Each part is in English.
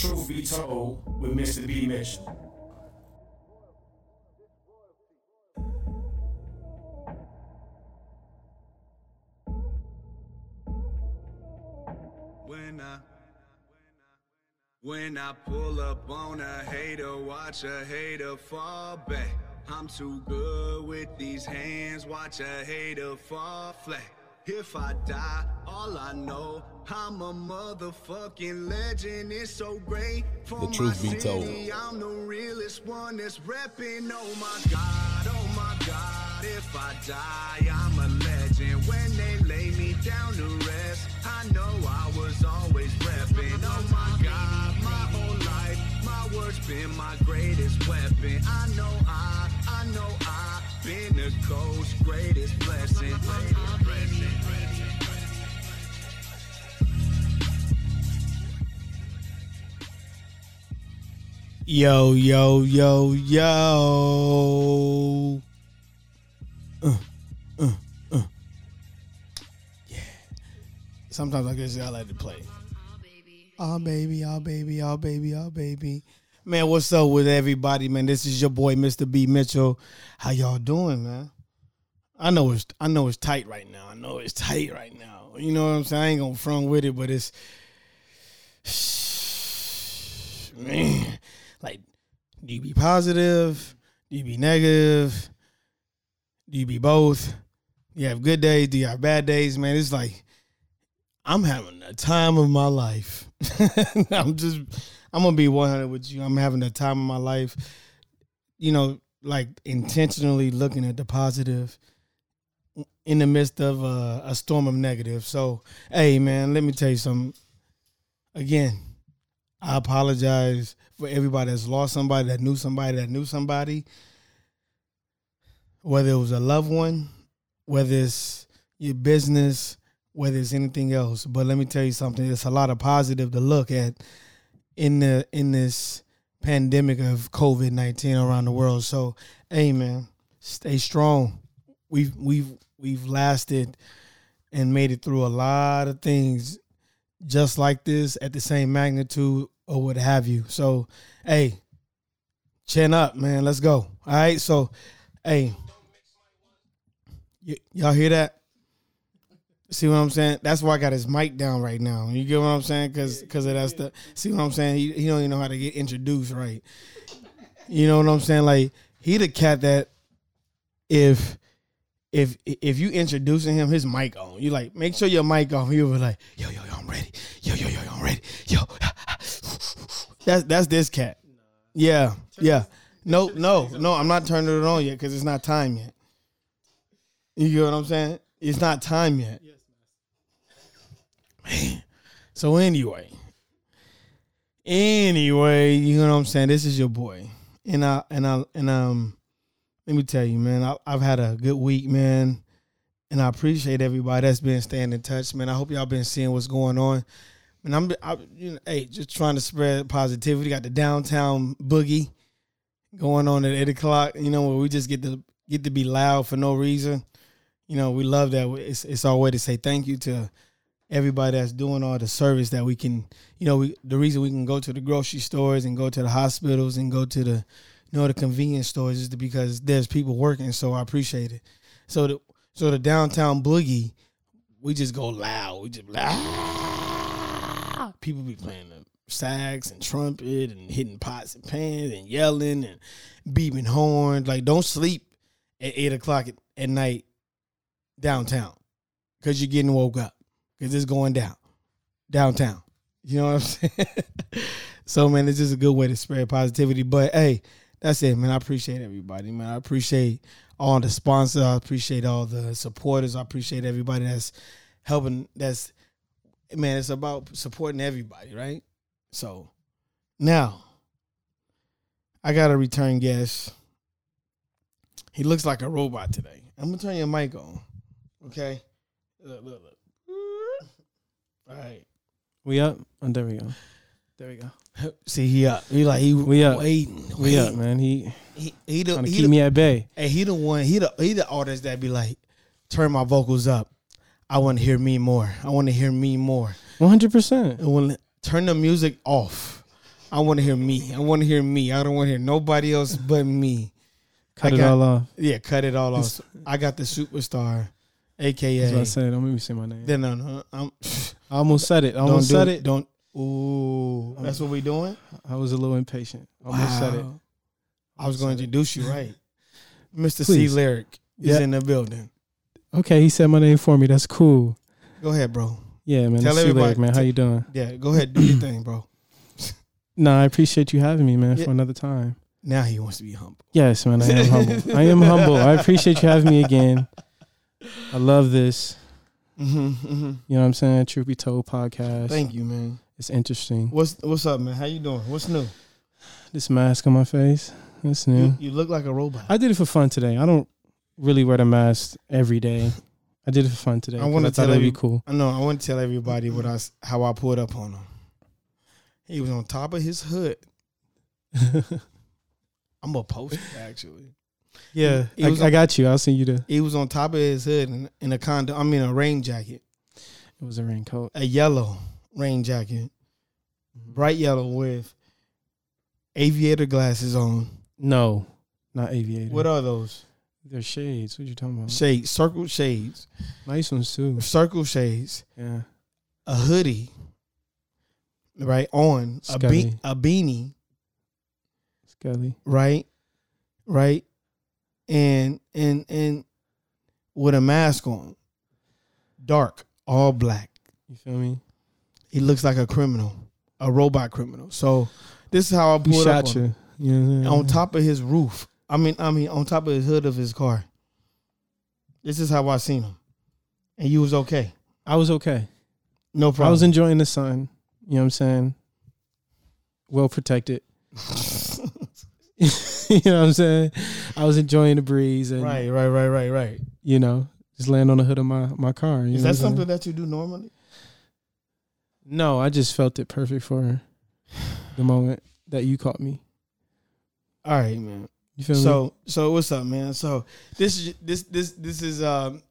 Truth be told with Mr. B. Mitchell. When I when I pull up on a hater, watch a hater fall back. I'm too good with these hands, watch a hater fall flat. If I die, all I know, I'm a motherfucking legend. It's so great for The truth my be told. city. I'm the realest one that's repping. Oh my God, oh my God. If I die, I'm a legend. When they lay me down to rest, I know I was always repping. Oh my God, my whole life, my words been my greatest weapon. I know I, I know I been the coach's greatest blessing. Greatest blessing. Yo, yo, yo, yo. Uh, uh, uh. Yeah. Sometimes I guess I like to play. Oh baby, oh baby, oh baby, oh baby. Man, what's up with everybody, man? This is your boy, Mr. B. Mitchell. How y'all doing, man? I know it's I know it's tight right now. I know it's tight right now. You know what I'm saying? I ain't gonna front with it, but it's man, like, do you be positive? Do you be negative? Do you be both? Do you have good days? Do you have bad days? Man, it's like I'm having a time of my life. I'm just, I'm gonna be 100 with you. I'm having a time of my life. You know, like intentionally looking at the positive in the midst of a, a storm of negative. So, hey, man, let me tell you something. Again, I apologize for everybody that's lost somebody, that knew somebody, that knew somebody. Whether it was a loved one, whether it's your business, whether it's anything else. But let me tell you something. It's a lot of positive to look at in the in this pandemic of COVID nineteen around the world. So, hey man, stay strong. We've we've we've lasted and made it through a lot of things just like this at the same magnitude or what have you. So, hey, chin up, man. Let's go. All right. So, hey, y- y'all hear that? See what I'm saying? That's why I got his mic down right now. You get what I'm saying? Cause, cause of that stuff. See what I'm saying? He, he don't even know how to get introduced right. You know what I'm saying? Like he the cat that if if if you introducing him, his mic on. You like make sure your mic on. He was like, yo yo yo, I'm ready. Yo yo yo, yo I'm ready. Yo, that's that's this cat. Yeah yeah. No no no, I'm not turning it on yet because it's not time yet. You get what I'm saying? It's not time yet. Man. So anyway, anyway, you know what I'm saying. This is your boy, and I and I and um, let me tell you, man. I, I've had a good week, man, and I appreciate everybody that's been staying in touch, man. I hope y'all been seeing what's going on. And I'm, I, you know, hey, just trying to spread positivity. Got the downtown boogie going on at eight o'clock. You know, where we just get to get to be loud for no reason. You know, we love that. It's it's our way to say thank you to everybody that's doing all the service that we can. You know, we, the reason we can go to the grocery stores and go to the hospitals and go to the, know, the convenience stores is because there's people working. So I appreciate it. So the so the downtown boogie, we just go loud. We just loud. People be playing the sax and trumpet and hitting pots and pans and yelling and beeping horns. Like don't sleep at eight o'clock at, at night downtown because you're getting woke up because it's going down downtown. You know what I'm saying? so man, it's just a good way to spread positivity. But hey, that's it, man. I appreciate everybody, man. I appreciate all the sponsors. I appreciate all the supporters. I appreciate everybody that's helping. That's man. It's about supporting everybody, right? So now I got a return guest. He looks like a robot today. I'm gonna turn your mic on. Okay. Look, look, look. All right. We up? Oh, there we go. There we go. See, he up. He like he We up. waiting. We up, man. He He he the, trying to he keep the, me at bay. hey, he the one. He the he the artist that be like, turn my vocals up. I want to hear me more. I want to hear me more. One hundred percent. And when turn the music off. I want to hear me. I want to hear me. I don't want to hear nobody else but me. Cut I it got- all off. Yeah, cut it all off. I got the superstar, That's what I aka. said. Don't make me say my name. Then no, no, I'm, I almost said it. I don't almost do said it. it. Don't. Ooh, that's what we doing. I was a little impatient. Almost said it. Wow. I was going to introduce you right. Mr. Please. C Lyrik is Yeah. in the building. Okay, he said my name for me. That's cool. Go ahead, bro. Yeah, man. Tell Tell everybody- Lyrik, man. How you doing? Yeah, go ahead, do your thing, bro. Nah, I appreciate you having me, man, Yeah. for another time. Now he wants to be humble. Yes, man. I am humble. I am humble. I appreciate you having me again. I love this. Mm-hmm, mm-hmm. You know what I'm saying? Truth Be Told podcast. Thank you, man. It's interesting. What's What's up, man? How you doing? What's new? This mask on my face. That's new. You, you look like a robot. I did it for fun today. I don't really wear the mask every day. I did it for fun today. I wanna I tell every- cool. I know. I want to tell everybody what I how I pulled up on him. He was on top of his hood. I'm gonna post it actually. yeah, He I, was I got you. I'll send you the. He was on top of his hood in, in a condo. I mean, a rain jacket, It was a raincoat. a yellow rain jacket, Mm-hmm. bright yellow with aviator glasses on. No, not aviator. What are those They're shades. What you talking about? shades? Circle shades, nice ones too. circle shades, Yeah. a hoodie, right on a be- Scully. a beanie, Scully. right, right, and and and with a mask on, dark, all black. You feel me? He looks like a criminal, a robot criminal. So this is how I pulled up shot on, you. You know what I'm saying? on top of his roof. I mean, I mean, on top of his hood of his car. This is how I seen him, and you was okay, I was okay. no problem. I was enjoying the sun. You know what I'm saying? Well protected. you know what I'm saying? I was enjoying the breeze and right, right, right, right, right. you know, just laying on the hood of my, my car. You Is that something that you do normally? No, I just felt it perfect for the moment that you caught me. All right, man. You feel me? So, so what's up, man? So this is this this this is um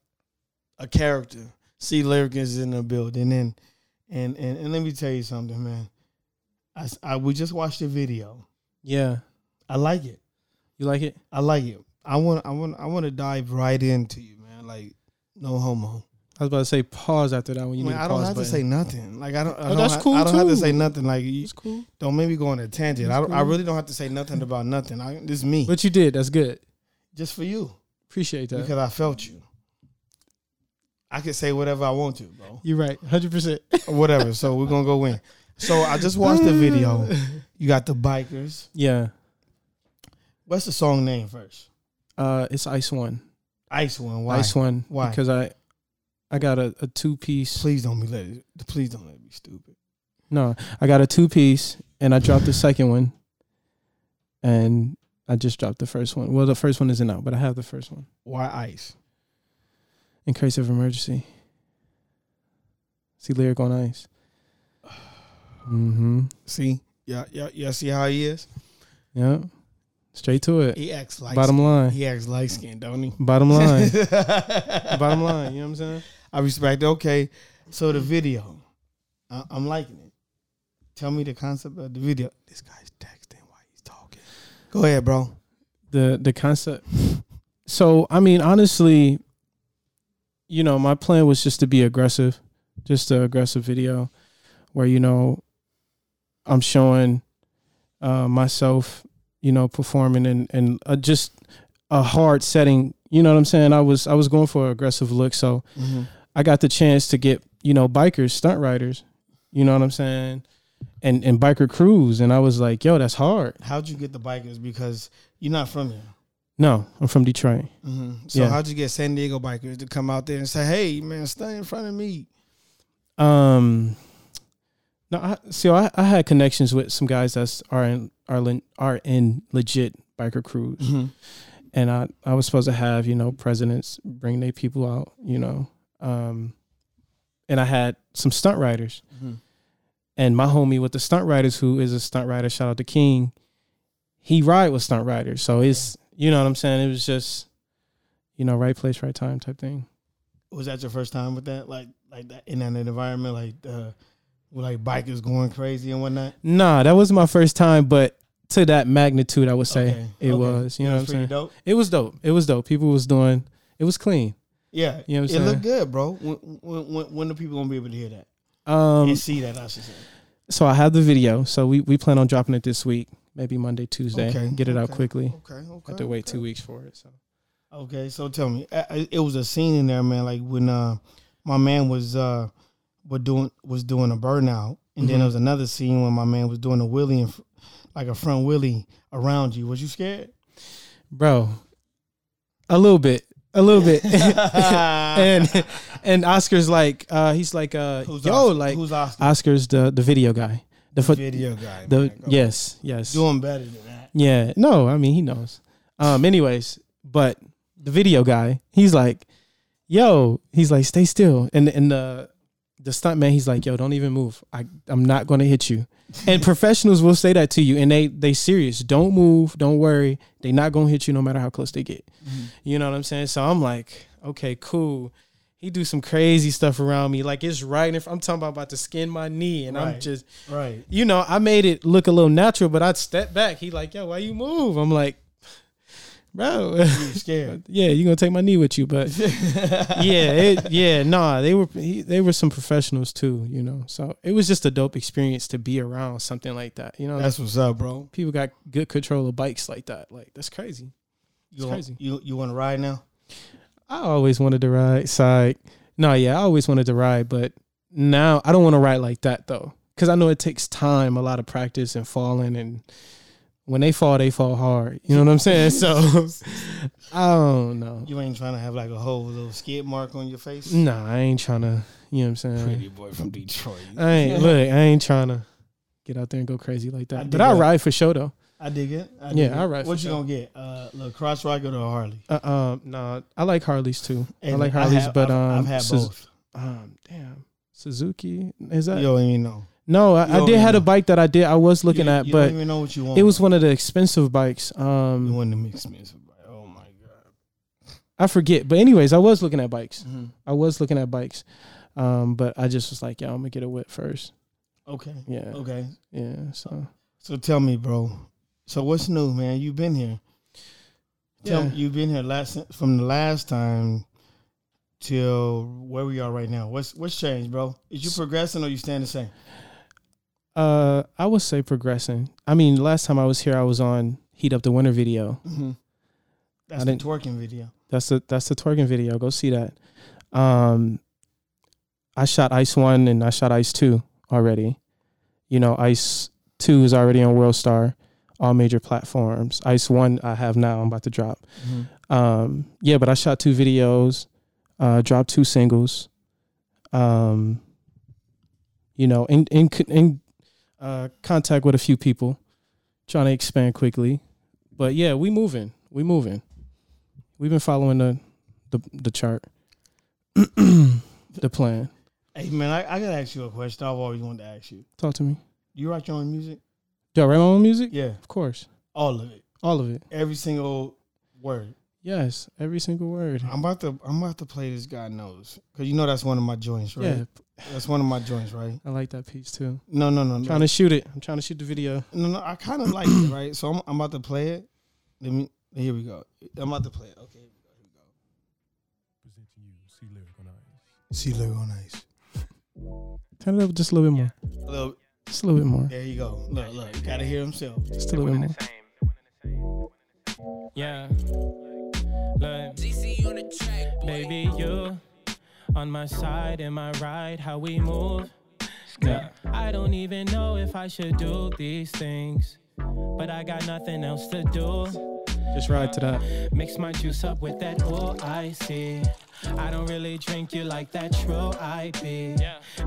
a character. C Lyrik is in the building, and and and and let me tell you something, man. I, I we just watched the video. Yeah. I like it. You like it? I like it. I want I want I want to dive right into you, man. Like no homo. I was about to say pause after that when you need a I don't have button. to say nothing. Like I don't. I Oh, that's ha- cool, I don't have to say nothing. Like you cool. don't make me go on a tangent. I, That's I really don't have to say nothing about nothing. I, this is me, But you did. That's good. just for you Appreciate that. because I felt you. I can say whatever I want to, bro. You're right. 100%. Whatever. So we're gonna go in. So I just watched the video. You got the bikers. Yeah. What's the song name first? Uh, it's Ice One. Ice one. Why? Ice One. Why? Because I, I got a, a two piece. Please don't be let it. Please don't let it be stupid. No, I got a two piece, and I dropped the second one, and I just dropped the first one. Well, the first one isn't out, but I have the first one Why ice? in case of emergency. C Lyrik on ice. Mm-hmm. See, yeah, yeah, yeah. See how he is. Yeah. Straight to it. He acts like Bottom line. He acts light skinned, don't he? Bottom line. Bottom line. You know what I'm saying? I respect. it. Okay, so the video, I, I'm liking it. Tell me the concept of the video. This guy's texting while he's talking. Go ahead, bro. the the concept. So I mean, honestly, you know, my plan was just to be aggressive, just an aggressive video, where you know, I'm showing uh, myself, you know, performing and and uh, just a hard setting. You know what I'm saying? I was I was going for an aggressive look, so I got the chance to get you know bikers, stunt riders. You know what I'm saying? And and biker crews, and I was like, yo, that's hard. How'd you get the bikers? Because you're not from here. No, I'm from Detroit. Mm-hmm. So Yeah. how'd you get San Diego bikers to come out there and say, "Hey, man, stay in front of me"? Um, no, I see. I, I had connections with some guys that's are in are in, are in legit biker crews, Mm-hmm. and I I was supposed to have you know presidents bring their people out, you know, um, and I had some stunt riders, Mm-hmm. and my homie with the stunt riders, who is a stunt rider, shout out to King, he ride with stunt riders, so it's you know what I'm saying. It was just, you know, right place, right time type thing. Was that your first time with that? Like, like that in that environment, like uh, With like bikers going crazy and whatnot. Nah, that was my first time, but to that magnitude, I would say Okay, it okay. was. You know what I'm saying? Dope. It was dope. It was dope. People was doing. It was clean. Yeah, You know it looked good, bro. When, when, when, the people gonna be able to hear that Um. and see that? I should say. So I have the video. So we we plan on dropping it this week, maybe Monday, Tuesday. Okay, Get it out quickly. Okay, okay. Have to wait okay. two weeks for it. So Okay, so tell me, it was a scene in there, man. Like when uh, my man was uh, was doing was doing a burnout, and then Mhm. there was another scene when my man was doing a wheelie, and, like a front wheelie around you. Was you scared? bro, a little bit, a little bit. and and Oscar's like, uh, he's like, uh, Who's yo, Oscar? like who's Oscar? Oscar's the the video guy. The foot, video guy. the man. Yes, yes. doing better than that. Yeah, no, I mean he knows. Um, anyways, but the video guy, he's like, "Yo," he's like, "Stay still," and and the the stunt man, he's like, "Yo, don't even move. I I'm not gonna hit you." And professionals will say that to you, and they they serious. Don't move. Don't worry. They not gonna hit you no matter how close they get. Mm-hmm. You know what I'm saying? So I'm like, okay, cool. He do some crazy stuff around me, like it's right. If I'm talking about about to skin my knee, and I'm just Right. you know, I made it look a little natural, but I'd step back. He like, yo, why you move? I'm like, bro, You scared? yeah, you gonna take my knee with you, but yeah, it, yeah, nah, they were he, they were some professionals too, you know. So it was just a dope experience to be around something like that, you know. That's what's up, bro. people got good control of bikes like that, like that's crazy. It's You crazy. you you want to ride now? I always wanted to ride side. No, yeah, I always wanted to ride, but now I don't want to ride like that though, because I know it takes time, a lot of practice, and falling. And when they fall, they fall hard. You know what I'm saying? So I don't know. You ain't trying to have like a whole little skid mark on your face. Nah, I ain't trying to. You know what I'm saying? Pretty boy from Detroit. I ain't look. I ain't trying to get out there and go crazy like that. dig But I that. ride for sure though. I dig it. I dig Yeah, it. I ride What for you sure. gonna get? Uh, little cross rocket or a Harley? Uh, um, no, I like Harleys too. I like Harleys, have- but I've, um, I've had Suz- both. um, damn, Suzuki is that? You don't even know. No, I, I did had a bike that I did. I was looking you, at, you but don't even know what you want. it was one of the expensive bikes. You Um, want them expensive. bike. Oh my god. I forget. But anyways, I was looking at bikes. Mm-hmm. I was looking at bikes. Um, but I just was like, yeah, I'm gonna get a whip first. Okay. Yeah, Okay. yeah. So So tell me, bro. So what's new, man? You've been here. Tell Yeah. me, you've been here last from the last time till where we are right now. What's what's changed, bro? Is you progressing or you staying the same? Uh, I would say progressing. I mean, last time I was here, I was on Heat Up the Winter video. Mm-hmm. That's I the twerking video. That's the that's the twerking video. Go see that. Um, I shot Ice One and I shot Ice Two already. You know, Ice Two is already on World Star, all major platforms. Ice One I have now. I'm about to drop. Um, yeah, but I shot two videos, uh, dropped two singles. Um, you know, in in in uh, contact with a few people, trying to expand quickly. But yeah, we moving. We moving. We've been following the the, the chart, the plan. Hey man, I, I gotta ask you a question. I've always wanted to ask you. Talk to me. You write your own music? Do I write my own music? Yeah, Of course, all of it, all of it. every single word. Yes, every single word. I'm about to I'm about to play this. guy knows, because you know that's one of my joints, right? Yeah, That's one of my joints, right? I like that piece too. No, no, no, no. Trying to shoot it. I'm trying to shoot the video. No, no, I kind of like it, right? So I'm, I'm about to play it. Let me. Here we go. I'm about to play it. Okay, here we go. Here we. Presenting you C Lyrik on Ice. See, look on nice. Turn it up just a little bit more. A little. Just a little bit more. There you go. Look, look. You gotta hear himself. Just a little bit more. Yeah. Look, baby, you on my side, and my right? How we move? Yeah. I don't even know if I should do these things, but I got nothing else to do. Just ride to that. Mix my juice up with that oh I see. I don't really drink you like that true I be.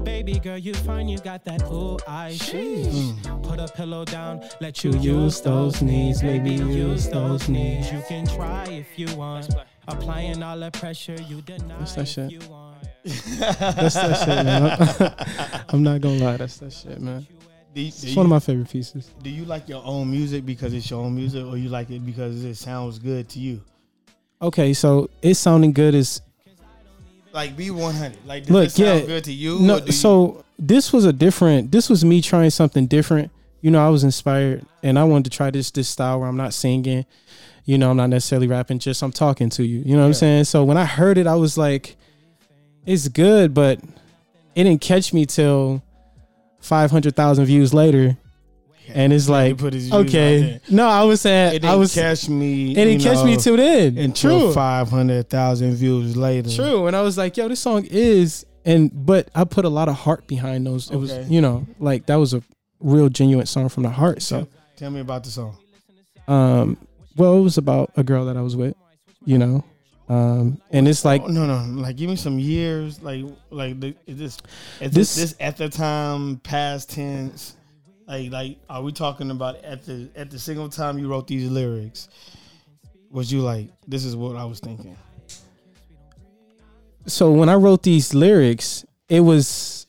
Baby girl, you find you got that ooh I see. Put a pillow down, let you use those knees, baby, use those knees. You can try if you want. Applying all the pressure you deny That's that shit. You. That's that shit, man. I'm not gonna lie, that's that shit, man. Do you, It's do, one of my favorite pieces. do you like your own music because it's your own music, or you like it because it sounds good to you? Okay, so it sounding good is Like be one hundred. Like does Look, it sound yeah, good to you? no or do you- so this was a different this was me trying something different you know i was inspired and i wanted to try this this style where i'm not singing you know i'm not necessarily rapping just i'm talking to you you know what i'm saying so when i heard it i was like it's good but it didn't catch me till 500000 views later and it's like okay no i was saying It i didn't was catch me. it didn't catch me till then until True. five hundred thousand views later. True. And I was like, yo, this song is and but I put a lot of heart behind those. It was you know, like that was a real genuine song from the heart. So Tell, tell me about the song. um well it was about a girl that I was with, you know. Um and it's like Oh, no, no, like give me some years. Like, like the, is this, is This- this, this at the time, past tense. Like, like, are we talking about at the at the single time you wrote these lyrics? Was you like, this is what I was thinking? so when I wrote these lyrics, it was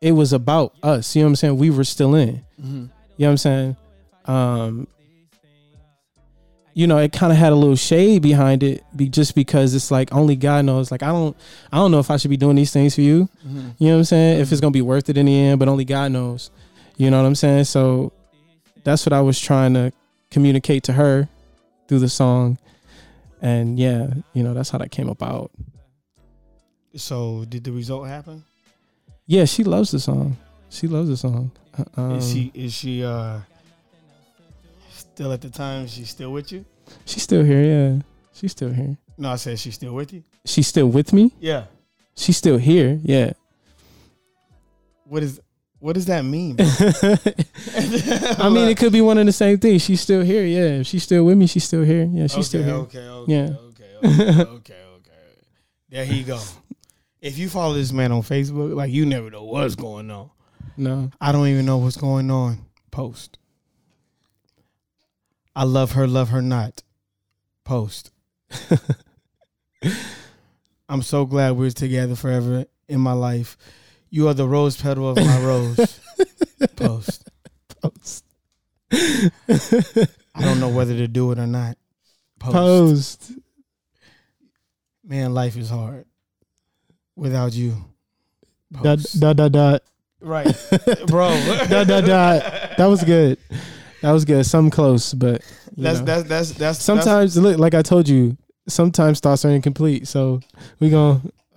it was about us. You know what I'm saying? We were still in. Mm-hmm. You know what I'm saying? Um, you know, it kind of had a little shade behind it, be, just because it's like only God knows. Like I don't, I don't know if I should be doing these things for you. Mm-hmm. You know what I'm saying? If it's gonna be worth it in the end, but only God knows. You know what I'm saying? So that's what I was trying to communicate to her through the song, and yeah, you know, that's how that came about. So, did the result happen? Yeah, she loves the song. She loves the song. Um, is she is she uh still at the time? She's still with you? She's still here. Yeah, she's still here. No, I said she's still with you. She's still with me. Yeah. She's still here. Yeah. What is what does that mean? I mean, it could be one and the same thing. She's still here. Yeah. If she's still with me, she's still here. Yeah, she's still here. Okay, okay, Yeah. okay, okay, okay, okay. There he go. If you follow this man on Facebook, like you never know what's going on. No. I don't even know what's going on. Post. I love her, love her not. Post. I'm so glad we're together forever in my life. You are the rose petal of my rose. Post. Post. I don't know whether to do it or not. Post. Post. Man, life is hard without you. Post. dot dot dot Right, bro. dot dot dot. That was good. That was good. Some close, but you That's know. that's that's that's sometimes look like I told you. Sometimes thoughts are incomplete, so we gonna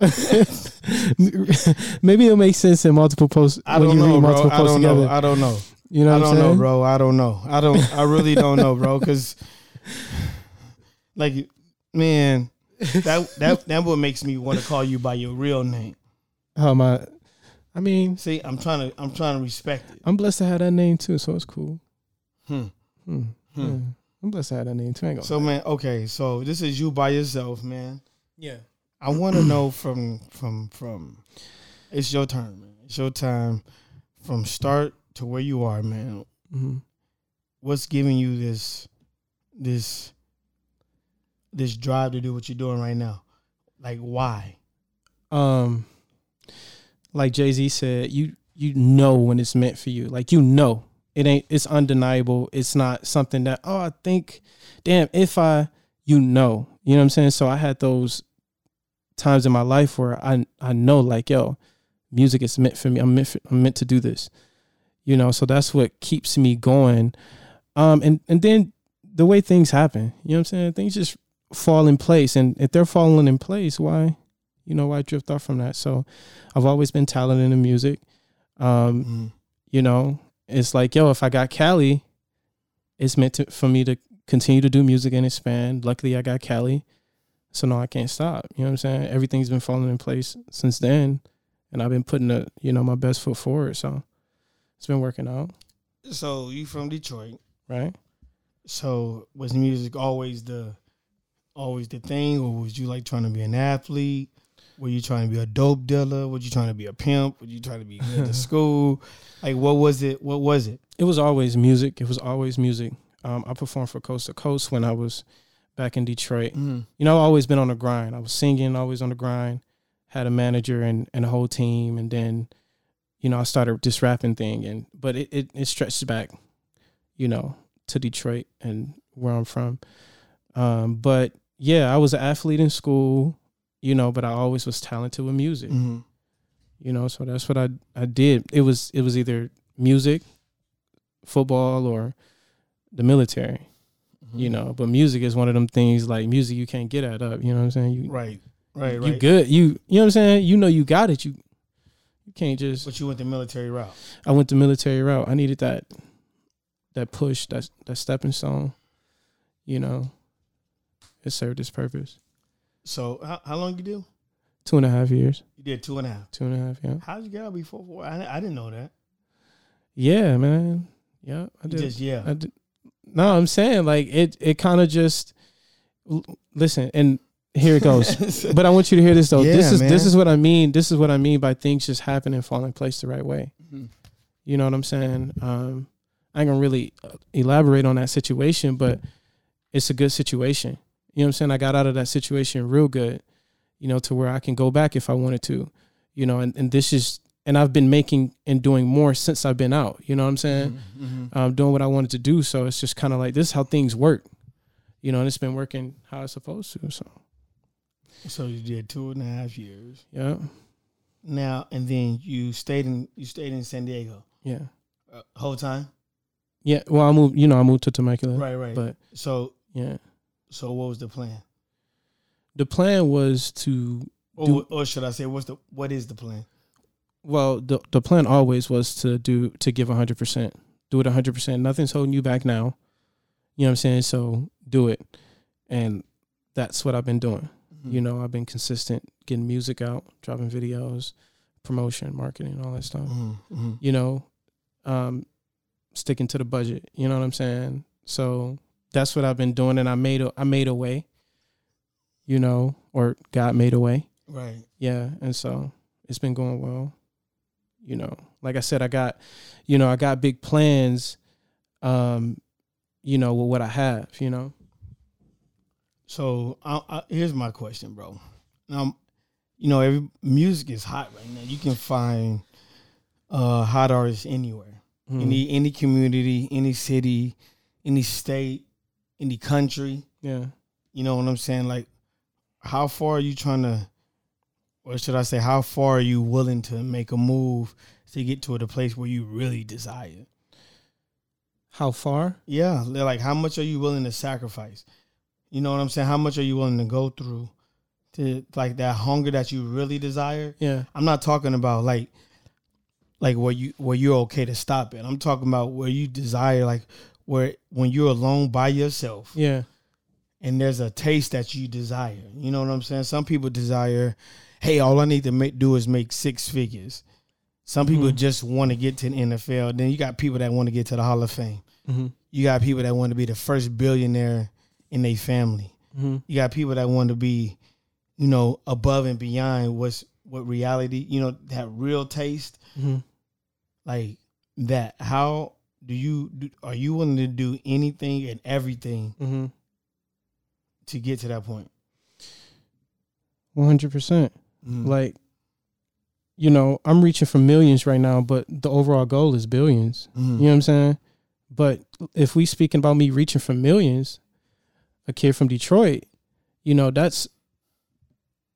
maybe it'll make sense in multiple posts I don't you know, bro. I don't together. know. I don't know. you know I what don't I'm know, saying? bro. I don't know. I don't. I really don't know, bro. Because, like, man, that that that what makes me want to call you by your real name. How am I? I mean, See, I'm trying to I'm trying to respect it. I'm blessed to have that name too, so it's cool. Hmm. Hmm. Hmm. Yeah. I'm blessed to have that name too. I So, man, okay. So this is you by yourself, man. yeah. I want to know from from from. It's your turn, man. It's your time. From start to where you are, man. hmm What's giving you this this this drive to do what you're doing right now? Like, why? Um, like Jay Z said, you you know when it's meant for you. Like you know, it ain't. It's undeniable. It's not something that oh I think, damn if I you know you know what I'm saying. So I had those times in my life where I I know like yo, music is meant for me. I'm meant for, I'm meant to do this. You know, so that's what keeps me going. Um, and and then the way things happen, you know what I'm saying? Things just fall in place, and if they're falling in place, why? you know, why drift off from that? So I've always been talented in music. Um, Mhm. you know, it's like, yo, if I got Cali, it's meant to, for me to continue to do music and expand. Luckily, I got Cali. So no, I can't stop. You know what I'm saying? Everything's been falling in place since then. And I've been putting the, you know, my best foot forward. So it's been working out. So you from Detroit? Right. So was music always the always the thing, or was you like trying to be an athlete? Were you trying to be a dope dealer? Were you trying to be a pimp? Were you trying to be good to school? Like what was it? What was it? It was always music. It was always music. Um, I performed for Coast to Coast when I was back in Detroit. Mm-hmm. you know, I've always been on the grind. I was singing, always on the grind. Had a manager and, and a whole team, and then, you know, I started this rapping thing, and but it, it it stretched back, you know, to Detroit and where I'm from. Um, but yeah, I was an athlete in school. You know, but I always was talented with music. Mm-hmm. You know, so that's what I I did. It was it was either music, football, or the military. You Mm-hmm. know, but music is one of them things like music you can't get at up. You know what I'm saying? You Right. Right. you good. You you know what I'm saying? You know you got it. You you can't just But you went the military route. I went the military route. I needed that that push, that that stepping stone. You know, it served its purpose. So how, how long you do? Two and a half years. You did two and a half. Two and a half. Yeah. How'd you get out before? four? I, I didn't know that. Yeah, man. Yeah, I did. just yeah. I did. No, I'm saying like it. It kind of just listen, and here it goes. but I want you to hear this though. this Yeah, is this is what I mean. This is what I mean by things just happen and fall in place the right way. Mhm. You know what I'm saying? Um, I ain't gonna really uh, elaborate on that situation, but it's a good situation. You know what I'm saying? I got out of that situation real good, you know, to where I can go back if I wanted to, you know, and, and this is, and I've been making and doing more since I've been out, you know what I'm saying? Mhm. Um, doing what I wanted to do. So it's just kind of like, this is how things work, you know, and it's been working how it's supposed to. So, So you did two and a half years. yeah, Now and then you stayed in you stayed in San Diego yeah. uh, whole time. Yeah. Well, I moved, you know, I moved to Temecula, Right. Right. but so yeah. So what was the plan? The plan was to Or, Do- or should I say what's the what is the plan? Well, the the plan always was to do to give hundred percent. Do it hundred percent. Nothing's holding you back now. You know what I'm saying? So do it. And that's what I've been doing. Mm-hmm. You know, I've been consistent, getting music out, dropping videos, promotion, marketing, all that stuff. Mhm, mhm. You know, um, sticking to the budget. You know what I'm saying? So that's what I've been doing, and I made a I made a way. You know, or God made a way. Right. Yeah, and so it's been going well. You know, like I said, I got, you know, I got big plans. Um, you know, with what I have, you know. So I, I, here's my question, bro. Um, you know, every music is hot right now. You can find uh hot artists anywhere, Mhm. any any community, any city, any state, any country. yeah. You know what I'm saying? Like, how far are you trying to, or should I say, how far are you willing to make a move to get to the place where you really desire? How far? Yeah, like how much are you willing to sacrifice? You know what I'm saying? How much are you willing to go through to like that hunger that you really desire? Yeah. I'm not talking about like like where you where you're okay to stop it. I'm talking about where you desire like where when you're alone by yourself Yeah. and there's a taste that you desire. You know what I'm saying? Some people desire, hey, all I need to make do is make six figures. Some people Mhm. just want to get to the NFL. Then you got people that want to get to the Hall of Fame. Mm-hmm. You got people that want to be the first billionaire in their family. Mm-hmm. You got people that want to be, you know, above and beyond what's what reality, you know, that real taste Mm-hmm. like that. How do you do, are you willing to do anything and everything Mm-hmm. to get to that point? One hundred percent. Mm. Like, you know, I'm reaching for millions right now, but the overall goal is billions. Mhm. You know what I'm saying? But if we speaking about me reaching for millions, a kid from Detroit, you know, that's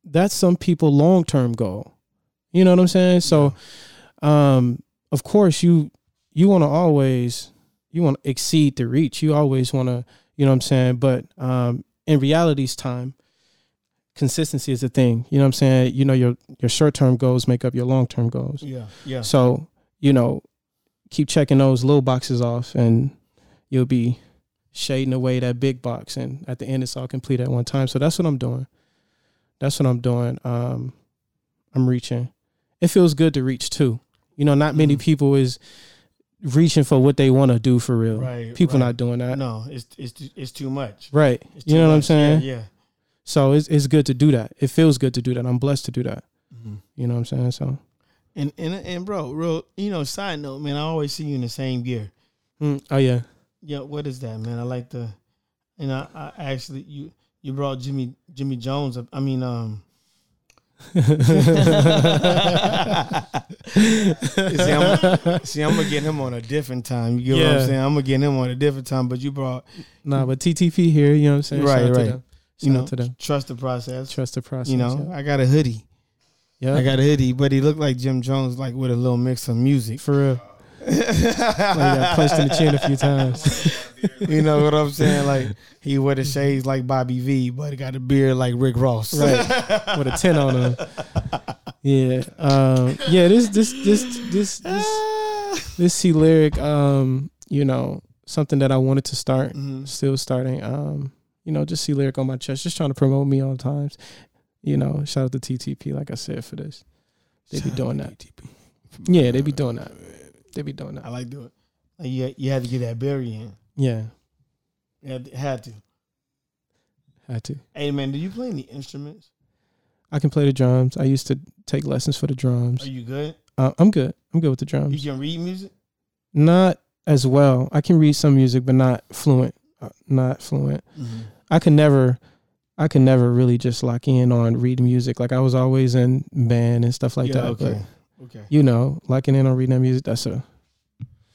that's some people long term goal. You know what I'm saying? So um of course you you want to always you want to exceed the reach. You always want to, you know what I'm saying? But um in reality's time, consistency is a thing. You know what I'm saying? You know your your short-term goals make up your long-term goals. Yeah, yeah. So, you know, keep checking those little boxes off and you'll be shading away that big box and at the end it's all complete at one time. So that's what I'm doing. That's what I'm doing. Um I'm reaching. It feels good to reach too. You know, not many Mhm. people is reaching for what they want to do for real. Right. People right. not doing that. No, it's it's too- it's too much. Right. It's You too know what I'm saying? Yeah. yeah, So it's it's good to do that. It feels good to do that. I'm blessed to do that. Mhm. You know what I'm saying? So And and and bro, real, you know, side note, man, I always see you in the same gear. mm, oh yeah. Yeah, what is that, man? I like the, and I, I actually you you brought Jimmy Jimmy Jones up. I mean, um. see, I'm, see, I'm gonna get him on a different time. You get what I'm saying? I'm gonna get him on a different time. But you brought Nah, but TTP here, you know what I'm saying? Right, Shout out to right. you know, to them. trust the process. Trust the process. you know, I got a hoodie. yeah. I got a hoodie, but he looked like Jim Jones, like with a little mix of music. for real. He got punched in the chin a few times. you know what I'm saying? Like he wear the shades like Bobby V, but he got a beard like Rick Ross. Right. With a ten on him. Yeah. Um, yeah. This this this this this this C Lyrik. Um, you know, something that I wanted to start. Mhm. Still starting. Um, you know, just C Lyrik on my chest. Just trying to promote me all the times. You know, shout out to TTP, like I said, for this. They be doing that. Yeah, they be doing that. They be doing that. I like doing. Like you, you had to get that berry in. Yeah, You had to, had to. had to. Hey man, do you play any instruments? I can play the drums. I used to take lessons for the drums. Are you good? Uh, I'm good. I'm good with the drums. You can read music. Not as well. I can read some music, but not fluent. Uh, not fluent. I could never. I could never really just lock in on reading music. Like I was always in band and stuff like yeah, that. okay. But Okay. you know, locking in on reading that music, that's a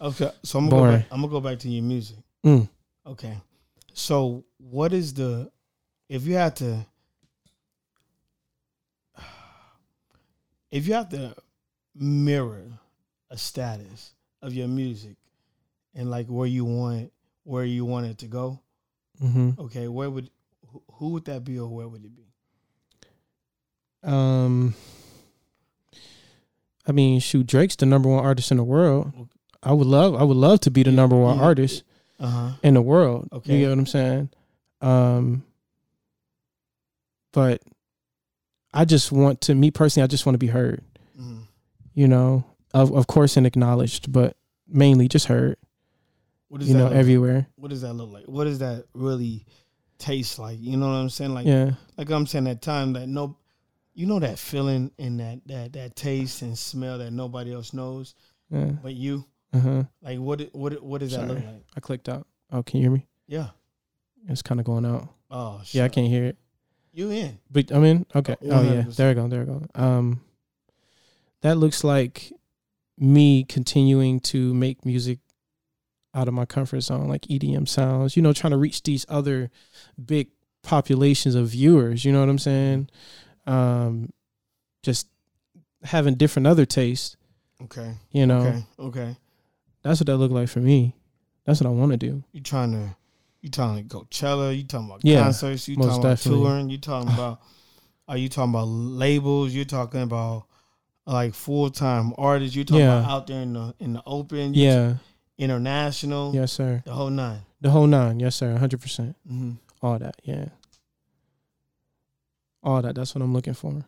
Okay. So I'm gonna go back, I'm gonna go back to your music. mm, Okay. So what is the if you had to if you have to mirror a status of your music and like where you want where you want it to go, hmm okay, where would who would that be or where would it be? Um, I mean, shoot, Drake's the number one artist in the world. I would love, I would love to be the number one artist Uh-huh. in the world. Okay. You get what I'm saying? Um, but I just want to, me personally, I just want to be heard. Mhm. You know, of of course, and acknowledged, but mainly just heard. What You that know, look everywhere. what does that look like? What does that really taste like? You know what I'm saying? Like Yeah, like I'm saying that time that no you know that feeling and that that that taste and smell that nobody else knows yeah. but you Uh huh. like what what what does that look like I clicked out. Oh, can you hear me? yeah It's kind of going out. oh Yeah, I can't hear it. you in But I mean, okay. Oh yeah, there we go. There we go. Um, that looks like me continuing to make music out of my comfort zone, like EDM sounds. You know, trying to reach these other big populations of viewers. You know what I'm saying? Um, just having different other tastes. okay You know, okay okay that's what that look like for me. That's what I want to do. you trying to you talking about Coachella you talking about Yeah, concerts you talking about definitely. touring you talking about are you talking about labels You're talking about like full time artists you talking Yeah. about out there in the in the open you Yeah. international Yes, sir. the whole nine The whole nine. Yes, sir. Hundred percent. mm-hmm. All that. Yeah. All that. That's what I'm looking for.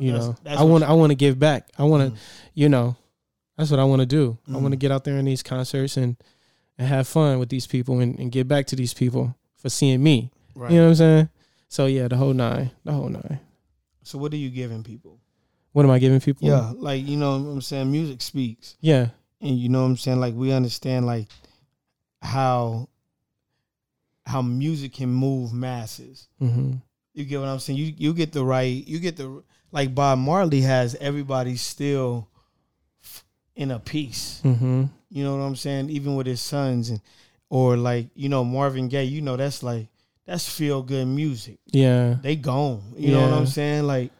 you know i want i want to give back i want to Mhm. you know that's what i want to do i want to get out there in these concerts and and have fun with these people and, and give back to these people for seeing me right. you know what i'm saying so yeah the whole nine the whole nine So what are you giving people? what am i giving people Yeah, like you know what I'm saying music speaks. yeah And you know what I'm saying like we understand like how how music can move masses. hmm You get what I'm saying? You you get the right you get the like Bob Marley has everybody still in a piece. hmm You know what I'm saying? Even with his sons and or like, you know, Marvin Gaye, you know, that's like that's feel good music. yeah They gone. You know what I'm saying? Like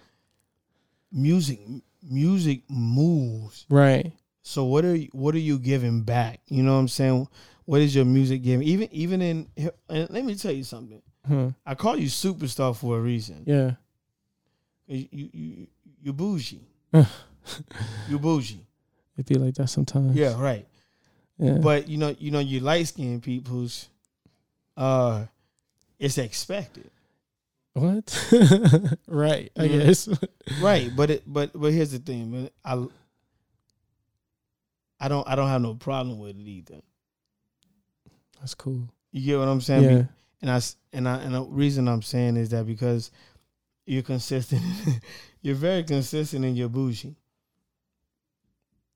music music moves. right So what are you, what are you giving back? You know what I'm saying? What is your music giving? Even even in and let me tell you something. Huh. I call you superstar for a reason. yeah You you you, you bougie. you bougie. it be like that sometimes Yeah, right. yeah But you know you know you light skinned people's uh it's expected. what right i guess Right, but it but but here's the thing, man. I I don't I don't have no problem with it either. that's cool You get what I'm saying? yeah And I and I and the reason I'm saying is that because you're consistent. you're very consistent in your bougie.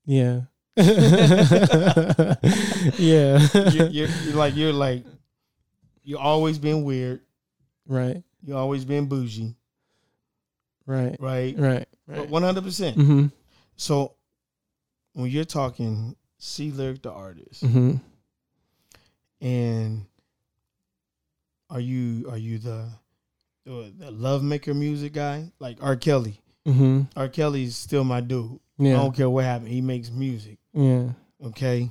yeah yeah You're, you're, you're like you're like you're always been weird. right You're always been bougie, right right? right right One hundred percent. mm-hmm So when you're talking C Lyrik the artist, mm-hmm and are you are you the the, love maker music guy, like R. Kelly. Mm-hmm. R. Kelly's still my dude. I don't care what happened. He makes music. Yeah. Okay.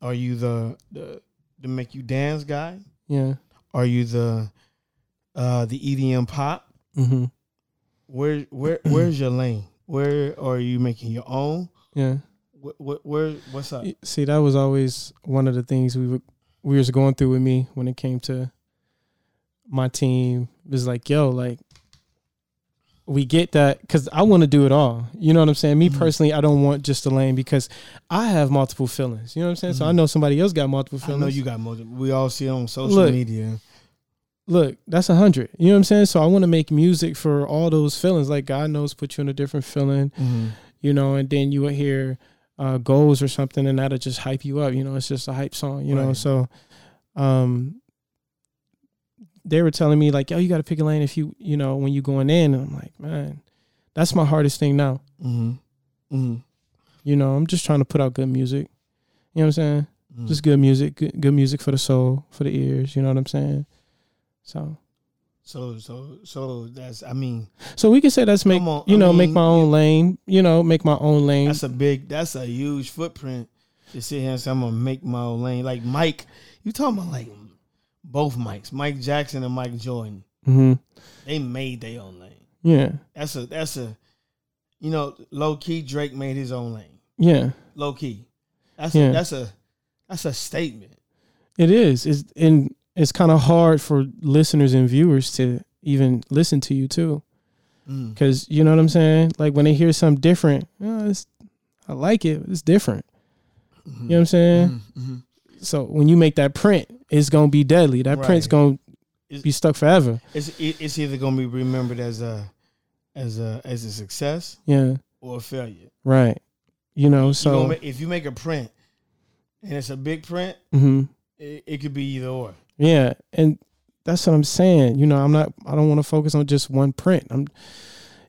Are you the the the make you dance guy? Yeah. Are you the uh the EDM pop? Mm-hmm. Where where where's your lane? Where are you making your own? Yeah. Where, where, where what's up? See, that was always one of the things we were we was going through with me when it came to my team. Was like, yo, like we get that because I want to do it all. You know what I'm saying? Me Mhm. personally, I don't want just a lane because I have multiple feelings. You know what I'm saying? So I Mhm. know somebody else got multiple feelings. I know you got more. We all see it on social Look. media. Look, that's a hundred. You know what I'm saying? So I want to make music for all those feelings. Like God knows, put you in a different feeling. Mm-hmm. you know, and then you would hear uh, goals or something, and that'll just hype you up. You know, it's just a hype song. You know, so um, they were telling me like, yo, you got to pick a lane if you, you know, when you going in. And I'm like, man, that's my hardest thing now. Mm-hmm. Mm-hmm. You know, I'm just trying to put out good music. You know what I'm saying? Just good music, good, good music for the soul, for the ears. You know what I'm saying? So, so so so that's I mean so we can say that's make on, you I know make my own lane. You know, make my own lane. that's a big that's a huge footprint to sit here and say I'm gonna make my own lane. Like Mike, you talking about like both Mikes, Mike Jackson and Mike Jordan. hmm They made their own lane. Yeah, That's a that's a you know low key Drake made his own lane. yeah. Low key, that's Yeah. a, that's a that's a statement. It is. It's and it's kind of hard for listeners and viewers to even listen to you too, Mm. because you know what I'm saying. Like when they hear something different, oh, it's, I like it. It's different. You know what I'm saying? Mm-hmm. So when you make that print, it's gonna be deadly. That print's gonna It's- be stuck forever. It's it's either gonna be remembered as a as a as a success Yeah. or a failure. Right. You know. So. gonna make- if you make a print and it's a big print, hmm it, it could be either or. Yeah, and that's what I'm saying. You know, I'm not. I don't want to focus on just one print. I'm.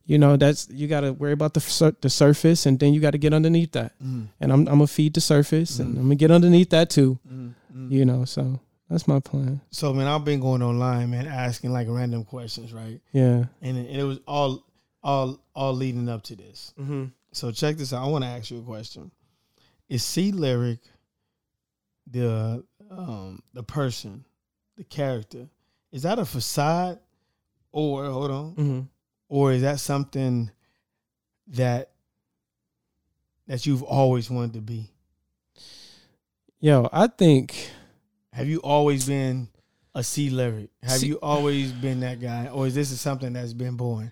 You know, that's you got to worry about the sur- the surface, and then you got to get underneath that. Mm-hmm. and I'm I'm gonna feed the surface, and Mhm. I'm gonna get underneath that too. Mm-hmm. You know, so that's my plan. So man, I've been going online, man, asking like random questions, right? Yeah. And it, and it was all all all leading up to this. Mm-hmm. So check this out. I want to ask you a question. Is C Lyrik the um the person, the character? Is that a facade, or hold on, Mm-hmm. Or is that something that that you've always wanted to be? Yo, I think Have you always been a C Lyrik? Have C- you always been that guy, or is this something that's been born?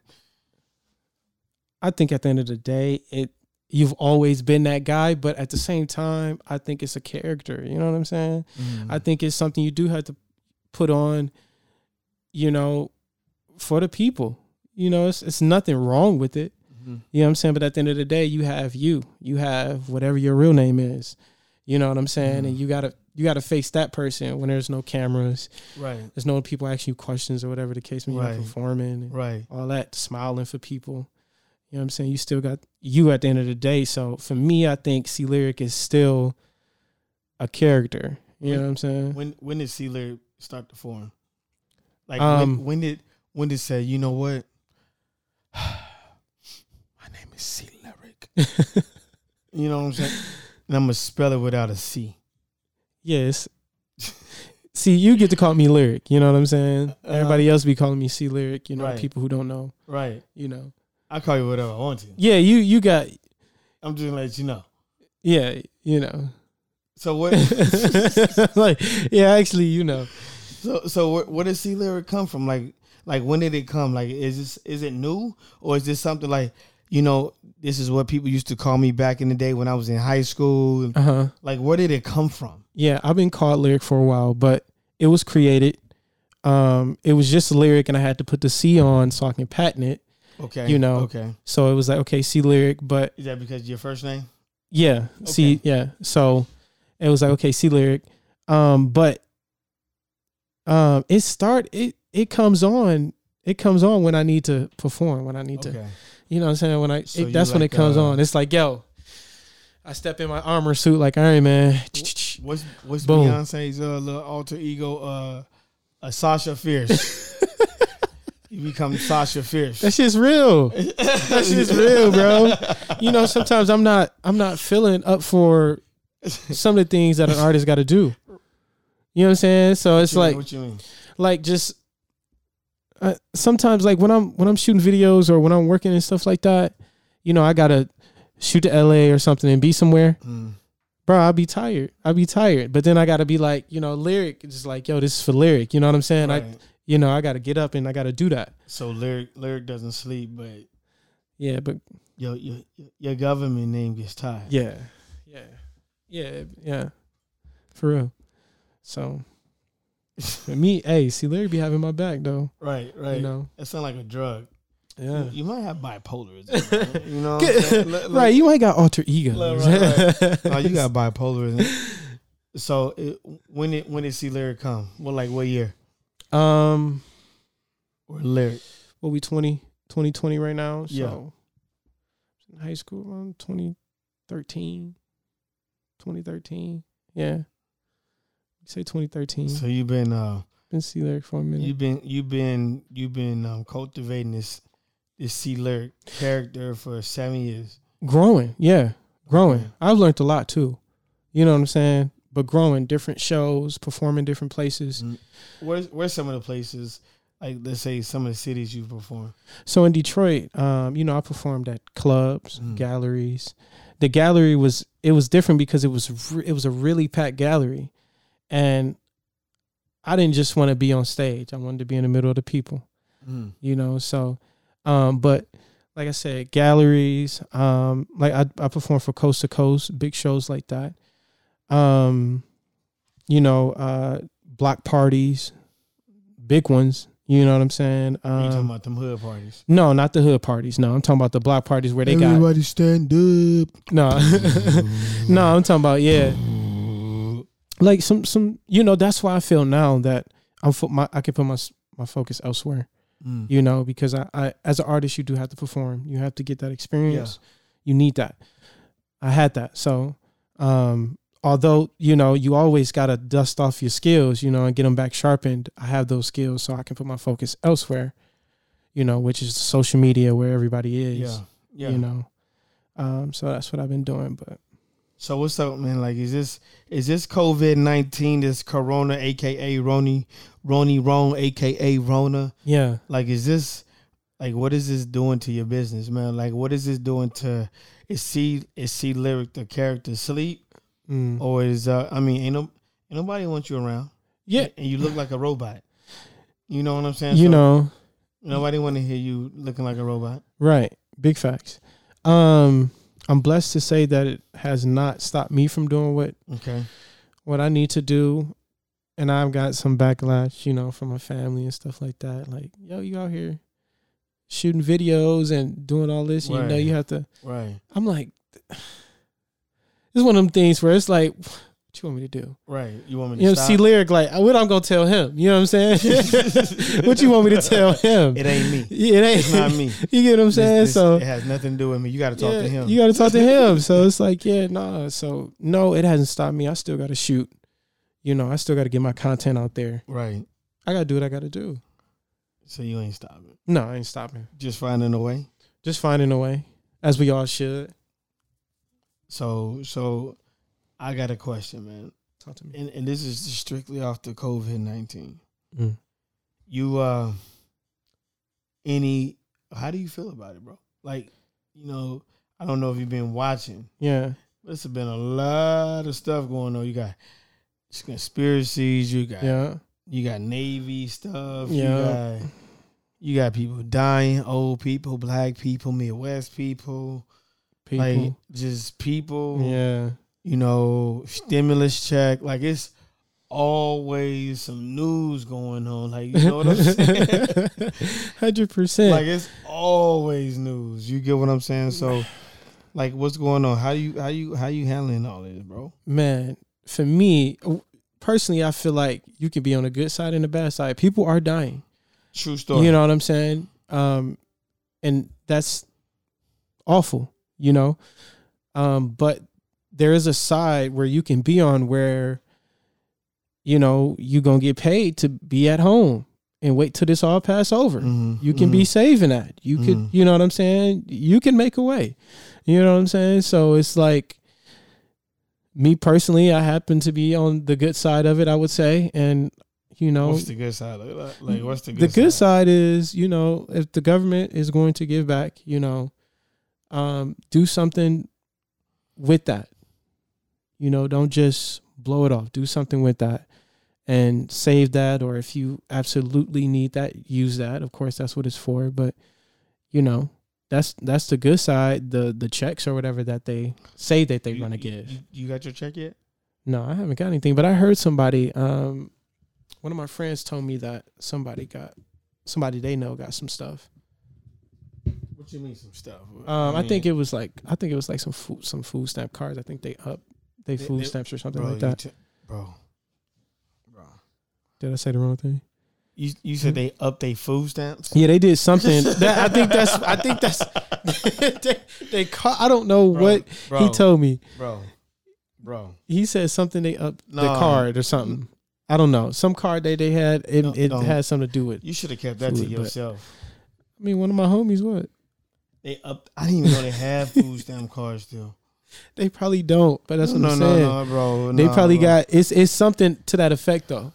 I think at the end of the day, it you've always been that guy, but at the same time, I think it's a character. You know what I'm saying? Mm-hmm. I think it's something you do have to put on. You know, for the people. You know, it's it's nothing wrong with it. Mhm. You know what I'm saying? But at the end of the day, you have you. You have whatever your real name is. You know what I'm saying? And Mhm. you gotta you gotta face that person when there's no cameras. Right, There's no people asking you questions or whatever the case may be. Right. You're performing right. all that, smiling for people. You know what I'm saying? You still got you at the end of the day. So for me, I think C Lyrik is still a character. You know what I'm saying? When when did C Lyrik start to form? Like Um, when, when did when did say you know what? My name is C Lyrik. You know what I'm saying? And I'm gonna spell it without a C. yes. See, you get to call me Lyrik. You know what I'm saying? Uh-huh. Everybody else be calling me C Lyrik. You know, Right. people who don't know. Right. You know. I call you whatever I want to. Yeah, you you got I'm just gonna let you know. yeah, you know. So what? like yeah, actually, you know. So so where, where does C Lyrik come from? Like like when did it come? Like is this is it new or is this something like you know this is what people used to call me back in the day when I was in high school? Uh huh. Like where did it come from? Yeah, I've been called Lyrik for a while, but it was created. Um, it was just a lyric, and I had to put the C on so I can patent it. Okay, You know. Okay, So it was like okay, C Lyrik, but is that because your first name? yeah, C yeah. So it was like okay, C Lyrik, um, but um, it start it it comes on. It comes on when I need to perform, when I need to, you know what I'm saying? When I, So it, that's when it comes uh, on. It's like, yo, I step in my armor suit like Iron Man. what's what's Boom. Beyonce's uh, little alter ego? Uh, uh Sasha Fierce. You become Sasha Fierce. That shit's real. That shit's real, bro. You know, sometimes I'm not I'm not feeling up for some of the things that an artist got to do. You know what I'm saying? So it's What you mean? like what you mean? like just uh, sometimes like when I'm when I'm shooting videos or when I'm working and stuff like that, you know, I gotta shoot to LA or something and be somewhere. Mm. Bro, I'll be tired. I'll be tired. But then I gotta be like, you know, Lyrik is just like, yo, this is for Lyrik. You know what I'm saying? I you know, I gotta get up and I gotta do that. So Lyrik Lyrik doesn't sleep, but Yeah, but your your your government name gets tied. yeah. Yeah. Yeah, yeah. For real. So me, hey, see Larry be having my back though. Right, right. You know. That sounds like a drug. Yeah. You might have bipolarism. you know, what I'm saying? Look- look- right, you ain't got alter egos. Look, right, No, you got bipolarism. So it, when it when did C Lyrik come? What like what year um or Lyrik? what we 20 2020 right now so Yeah. in high school around 2013 2013 yeah say 2013 So you've been uh been C Lyrik for a minute you've been you've been you've been um, cultivating this this C Lyrik character for seven years. growing yeah growing Okay. i've learned a lot too you know what i'm saying but growing different shows performing different places Mm. Where's where's some of the places like let's say some of the cities you've performed? So in Detroit, um, you know, I performed at clubs, Mm. galleries. The gallery was it was different because it was re- it was a really packed gallery, and I didn't just want to be on stage. I wanted to be in the middle of the people, Mm. you know. So, um, but like I said, galleries, um, like I I performed for Coast to Coast, big shows like that. Um, you know, uh, block parties, big ones. You know what I'm saying? you talking Um, about them hood parties? no, not the hood parties. No, I'm talking about the block parties where they got Everybody stand up. no, no. I'm talking about yeah, like some some. You know, that's why I feel now that I'm fo- my I can put my my focus elsewhere. Mm. You know, because I, I as an artist, you do have to perform. You have to get that experience. You need that. I had that. So, um, although you know, you always gotta dust off your skills, you know, and get them back sharpened. I have those skills, so I can put my focus elsewhere. You know, which is social media where everybody is. Yeah, yeah. you know. Um, so that's what I've been doing. But So what's up, man? Like, is this is this COVID nineteen? This Corona, aka Roni, Roni Ron, aka Rona? yeah, Like, is this like what is this doing to your business, man? Like, what is this doing to? Is C is C Lyrik the character sleep Mm. or is uh? I mean, ain't no ain't nobody wants you around. yeah, and you look like a robot. You know what I'm saying? you So know, nobody want to hear you looking like a robot. right? Big facts. Um, I'm blessed to say that it has not stopped me from doing what Okay. what I need to do, and I've got some backlash, you know, from my family and stuff like that. Like, yo, you out here shooting videos and doing all this, and you know, you have to. Right. I'm like, it's one of them things where it's like, what you want me to do? Right. You want me to You know, stop? C Lyrik like, what I'm gonna tell him? You know what I'm saying? what you want me to tell him? it ain't me. Yeah, it ain't It's not me. You get what I'm This- saying? this- so it has nothing to do with me. You got to talk yeah, to him. You got to talk to him. So it's like, yeah, nah. So no, it hasn't stopped me. I still got to shoot. You know, I still got to get my content out there. right. I got to do what I got to do. So you ain't stopping. No, I ain't stopping. Just finding a way. Just finding a way, as we all should. So so, I got a question, man, Talk to me. and and this is strictly off the COVID nineteen. Mm. You uh, any? How do you feel about it, bro? Like, you know, I don't know if you've been watching. Yeah, There's been a lot of stuff going on. You got conspiracies. You got yeah, you got Navy stuff. Yeah. You got you got people dying, old people, black people, Midwest people, people. like just people. yeah, You know, stimulus check. Like it's always some news going on. Like you know what I'm saying. hundred percent. like it's always news. You get what I'm saying? So, like, what's going on? How you how you how you handling all this, bro? man, for me personally, I feel like you can be on the good side and the bad side. People are dying. True story. You know what I'm saying? Um, and that's awful, you know. Um, but there is a side where you can be on where, you know, you gonna get paid to be at home and wait till this all pass over. Mhm, You can be mhm. saving that. You could, Mhm. you know what I'm saying? You can make a way. You know what I'm saying? So it's like me personally, I happen to be on the good side of it, I would say. And, you know, What's the good side? Like, what's the good the good side? side is, you know, if the government is going to give back, you know, um, do something with that. You know, don't just blow it off. Do something with that and save that. Or if you absolutely need that, use that. Of course, that's what it's for. But you know, that's that's the good side. The the checks or whatever that they say that they're You- gonna give. You, you got your check yet? No, I haven't got anything, but I heard somebody. Um, one of my friends told me that somebody got somebody they know got some stuff. What you mean some stuff? Um, I think it was like I think it was like some food some food stamp cards. I think they up they They- food they- stamps or something bro, like that. t- bro, bro. Did I say the wrong thing? You you said they up their food stamps? Yeah, they did something. that I think that's I think that's they, they ca- I don't know Bro, what bro, he told me. bro, bro. He said something they up the card or something. I don't know. Some card they they had it, No, it no. had something to do with. You should have kept that to Food, but- yourself. I mean, one of my homies what? They up. I didn't even know they have food stamp cards still. They probably don't, but that's what I'm no, saying. no, bro. they no, probably bro. got it's it's something to that effect though.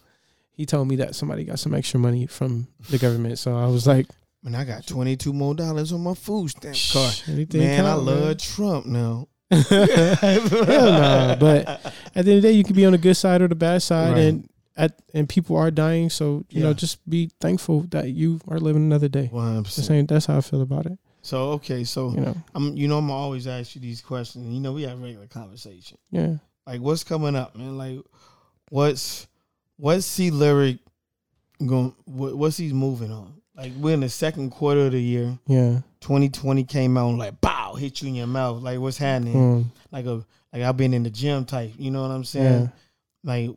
He told me that somebody got some extra money from the government, so I was like, Man, I got twenty two more dollars on my food stamp card. Man, I count, love Trump now. Hell nah, but at the end of the day, you can be on the good side or the bad side, Right. and at and people are dying. So you know, just be thankful that you are living another day. Hundred The same. That's how I feel about it. So okay, so You know. I'm you know I'm always ask you these questions. You know we have regular conversation. Yeah. Like what's coming up, man? Like what's what's C Lyrik going? What, what's he moving on? Like we're in the second quarter of the year. Yeah. 2020 came out like bow hit you in your mouth. Like what's happening? Mm, Like a like I've been in the gym type. You know what I'm saying? yeah. Like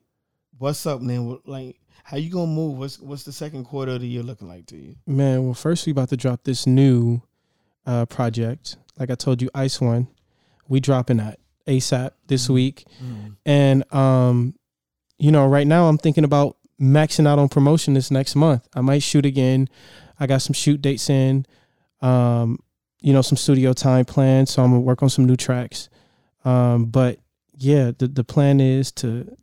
what's up, man? Like how you gonna move? What's what's the second quarter of the year looking like to you? Man, well, first we about to drop this new uh project. Like I told you, Ice One. We dropping that ASAP this Mhm. week. And um, you know, right now I'm thinking about maxing out on promotion this next month. I might shoot again. I got some shoot dates in. Um, you know, some studio time planned, so I'm gonna work on some new tracks. Um, but yeah, the the plan is to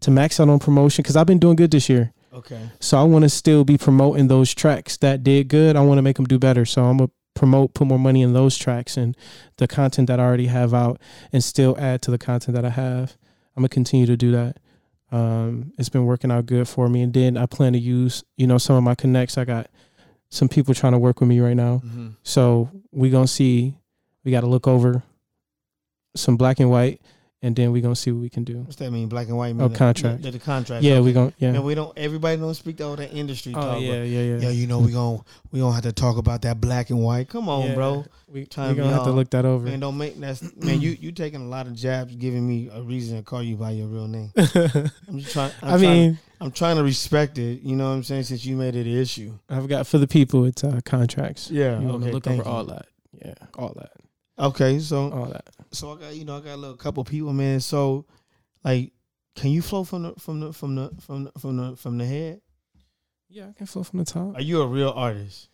to max out on promotion because I've been doing good this year. Okay. So I want to still be promoting those tracks that did good. I want to make them do better. So I'm gonna promote, put more money in those tracks and the content that I already have out, and still add to the content that I have. I'm gonna continue to do that. Um, it's been working out good for me, and then I plan to use, you know, some of my connects. I got some people trying to work with me right now, Mm-hmm. so we gonna see. We got to look over some black and white, and then we're gonna see what we can do. What's that mean? Black and white. Oh, contract. The, the, contract. Yeah, okay. we gonna yeah. And we don't. Everybody don't speak to all that industry Oh talk. yeah, yeah, yeah. Yeah, you know we gonna we gonna have to talk about that black and white. Come on, Yeah. bro. We, Time we gonna have to look that over. Man, don't make that's man. You you taking a lot of jabs, giving me a reason to call you by your real name. I'm just trying. I'm I mean, I'm trying to respect it. You know what I'm saying? Since you made it an issue. I've got for the people, it's uh, contracts. Yeah. you okay, look over you. all that. Yeah, all that, Okay, so all that. so I got you know I got a little couple people, man. So like, can you flow from the from the from the from the, from the from the head? Yeah, I can flow from the top. Are you a real artist?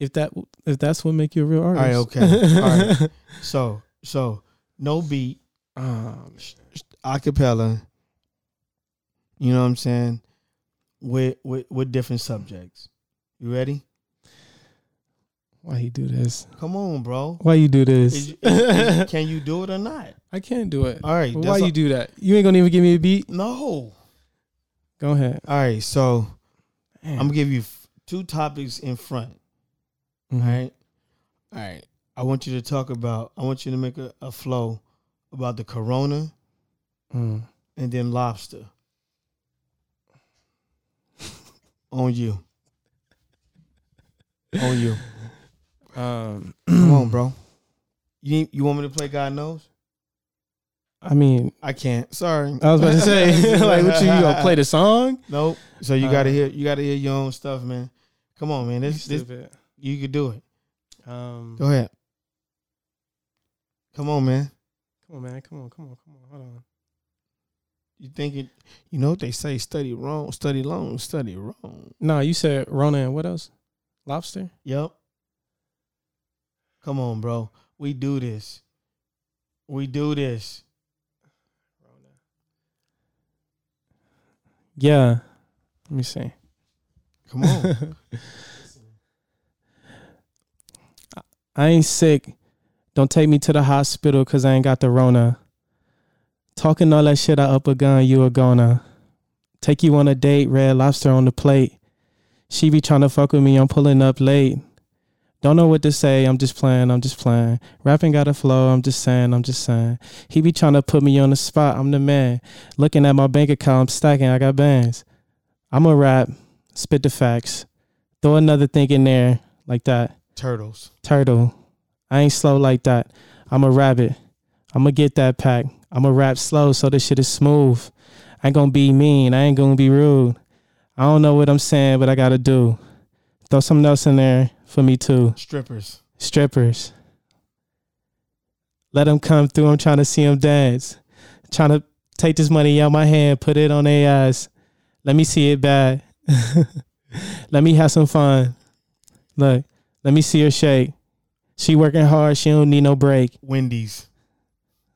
If that if that's what make you a real artist. right, okay. All right. So so no beat, um, acapella. You know what I'm saying? With with with different subjects. You ready? Why you do this? Come on, bro. Why you do this? Is- is- can you do it or not? I can't do it. All right. Why all- you do that? You ain't gonna even give me a beat. No. Go ahead. All right. So. I'm gonna give you two topics in front. Mhm. All right. All right. I want you to talk about. I want you to make a, a flow about the corona Mm. and then lobster. On you. On you. Um, Come on, bro. You you want me to play God knows? I mean, I can't. Sorry. I was about to say, like, what you, you gonna play the song? Nope. So you gotta Uh, hear. You gotta hear your own stuff, man. Come on, man. This, this you could do it. Um, Go ahead. Come on, man. come on, man. Come on, come on, come on. Hold on. You think it? You know what they say? Study wrong, study long, study wrong. No, you said Rona and what else? Lobster. Yep. Come on, bro. We do this. We do this. Yeah. Let me see. Come on. I ain't sick. Don't take me to the hospital because I ain't got the Rona. Talking all that shit, I up a gun, you a gonna. Take you on a date, red lobster on the plate. She be trying to fuck with me, I'm pulling up late. Don't know what to say, I'm just playing, I'm just playing. Rapping got a flow, I'm just saying, I'm just saying. He be trying to put me on the spot, I'm the man. Looking at my bank account, I'm stacking, I got bands. I'm a rap, spit the facts. Throw another thing in there, like that Turtles. turtle. I ain't slow like that. I'm a rabbit. I'm gonna get that pack. I'm gonna rap slow so this shit is smooth. I ain't gonna be mean. I ain't gonna be rude. I don't know what I'm saying, but I gotta do. Throw something else in there for me too. Strippers. Strippers. Let them come through. I'm trying to see them dance. Trying to take this money out my hand, put it on their eyes. Let me see it bad. Let me have some fun. Look, let me see her shake. She working hard. She don't need no break. Wendy's.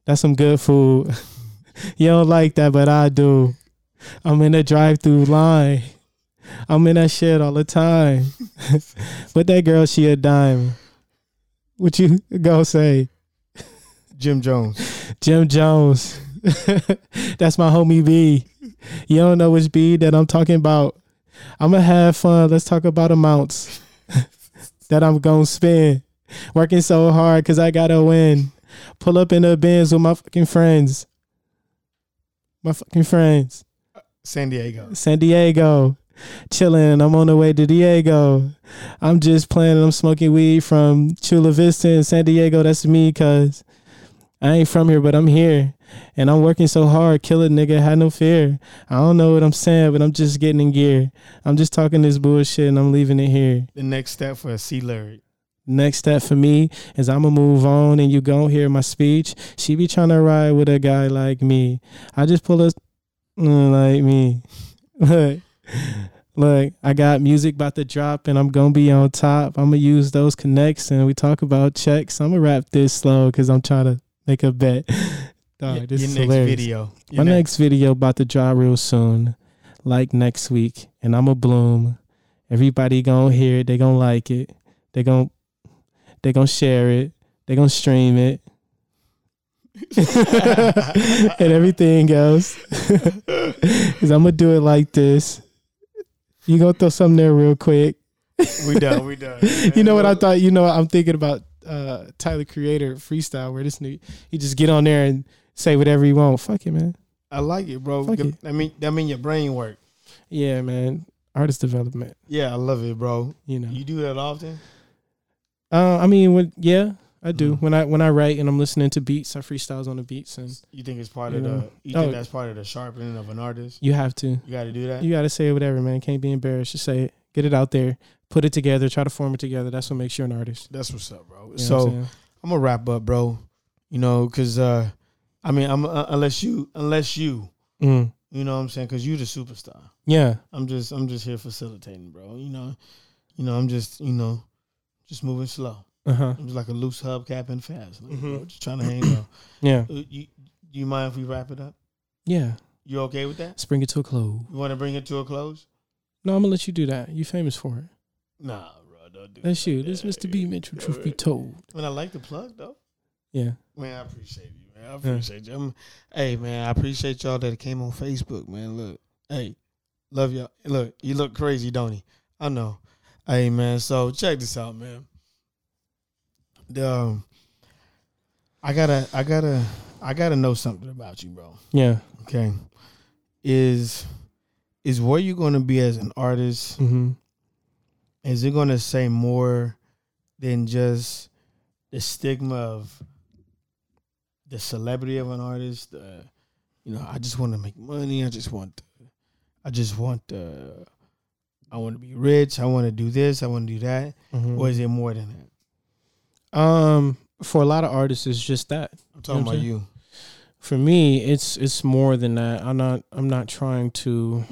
That's some good food. you don't like that, but I do. I'm in the drive-through line. I'm in that shit all the time. but that girl, she a dime. What you go say? Jim Jones. Jim Jones. That's my homie B. You don't know which B that I'm talking about. I'm gonna have fun. Let's talk about amounts that I'm gonna spend. Working so hard because I gotta win. Pull up in the bins with my fucking friends. My fucking friends. San Diego. San Diego. Chilling. I'm on the way to Diego. I'm just playing. I'm smoking weed from Chula Vista in San Diego. That's me, cuz I ain't from here, but I'm here. And I'm working so hard. Kill a nigga. Had no fear. I don't know what I'm saying, but I'm just getting in gear. I'm just talking this bullshit and I'm leaving it here. The next step for a C Lyrik. Next step for me is I'ma move on and you gon' hear my speech. She be trying to ride with a guy like me. I just pull a mm, like me. Look, I got music about to drop and I'm gonna be on top. I'ma use those connects and we talk about checks. I'ma rap this slow because I'm trying to make a bet. Dog, Your- this your is next hilarious. video. My next video about to drop real soon, like next week, and I'ma bloom. Everybody gonna hear it. They gonna like it. They gonna they gonna share it. They gonna stream it, and everything else. Cause I'm gonna do it like this. You gonna throw something there real quick. we done. We done. You know what I thought? You know what I'm thinking about uh Tyler Creator freestyle where this new he just get on there and say whatever he want. Fuck it, man. I like it, bro. Fuck it. I mean, that mean your brain work. Yeah, man. Artist development. Yeah, I love it, bro. You know. You do that often? Uh, I mean, when yeah, I do. Mhm. When I when I write and I'm listening to beats, I freestyles on the beats, and You think it's part of know. the? You think Oh. that's part of the sharpening of an artist? you have to. You got to do that. You got to say whatever, man. Can't be embarrassed. Just say it. Get it out there. Put it together. Try to form it together. That's what makes you an artist. That's what's up, bro. You so I'm? I'm gonna wrap up, bro. You know, cause uh, I mean, I'm uh, unless you, unless you, Mm. you know, what I'm saying, cause you the superstar. yeah, I'm just, I'm just here facilitating, bro. You know, you know, I'm just, you know, just moving slow. Uh huh, I'm just like a loose hubcap and fast, like, bro, Mhm. just trying to hang low. yeah, Uh, you, do you mind if we wrap it up? yeah. You okay with that? Let's bring it to a close. You want to bring it to a close? No, I'm gonna let you do that. You famous for it. Nah, bro, don't do That's it you. like This that. Mr. B Mitchell. Truth be told. I mean, I like the plug though. Yeah. Man, I appreciate you, man. I appreciate you. I'm, hey, man, I appreciate y'all that came on Facebook, man. Look, hey, love y'all. Look, you look crazy, don't he? I know. Hey, man. So check this out, man. The, um, I gotta, I gotta, I gotta know something about you, bro. Yeah. Okay, is is where you gonna be as an artist? Mm-hmm. Is it gonna say more than just the stigma of the celebrity of an artist? Uh, you know, I just want to make money. I just want, I just want, uh, I want to be rich. I want to do this. I want to do that. Mm-hmm. Or is it more than that? Um, for a lot of artists, it's just that. I'm talking You know about you. for me, it's it's more than that. I'm not I'm not trying to.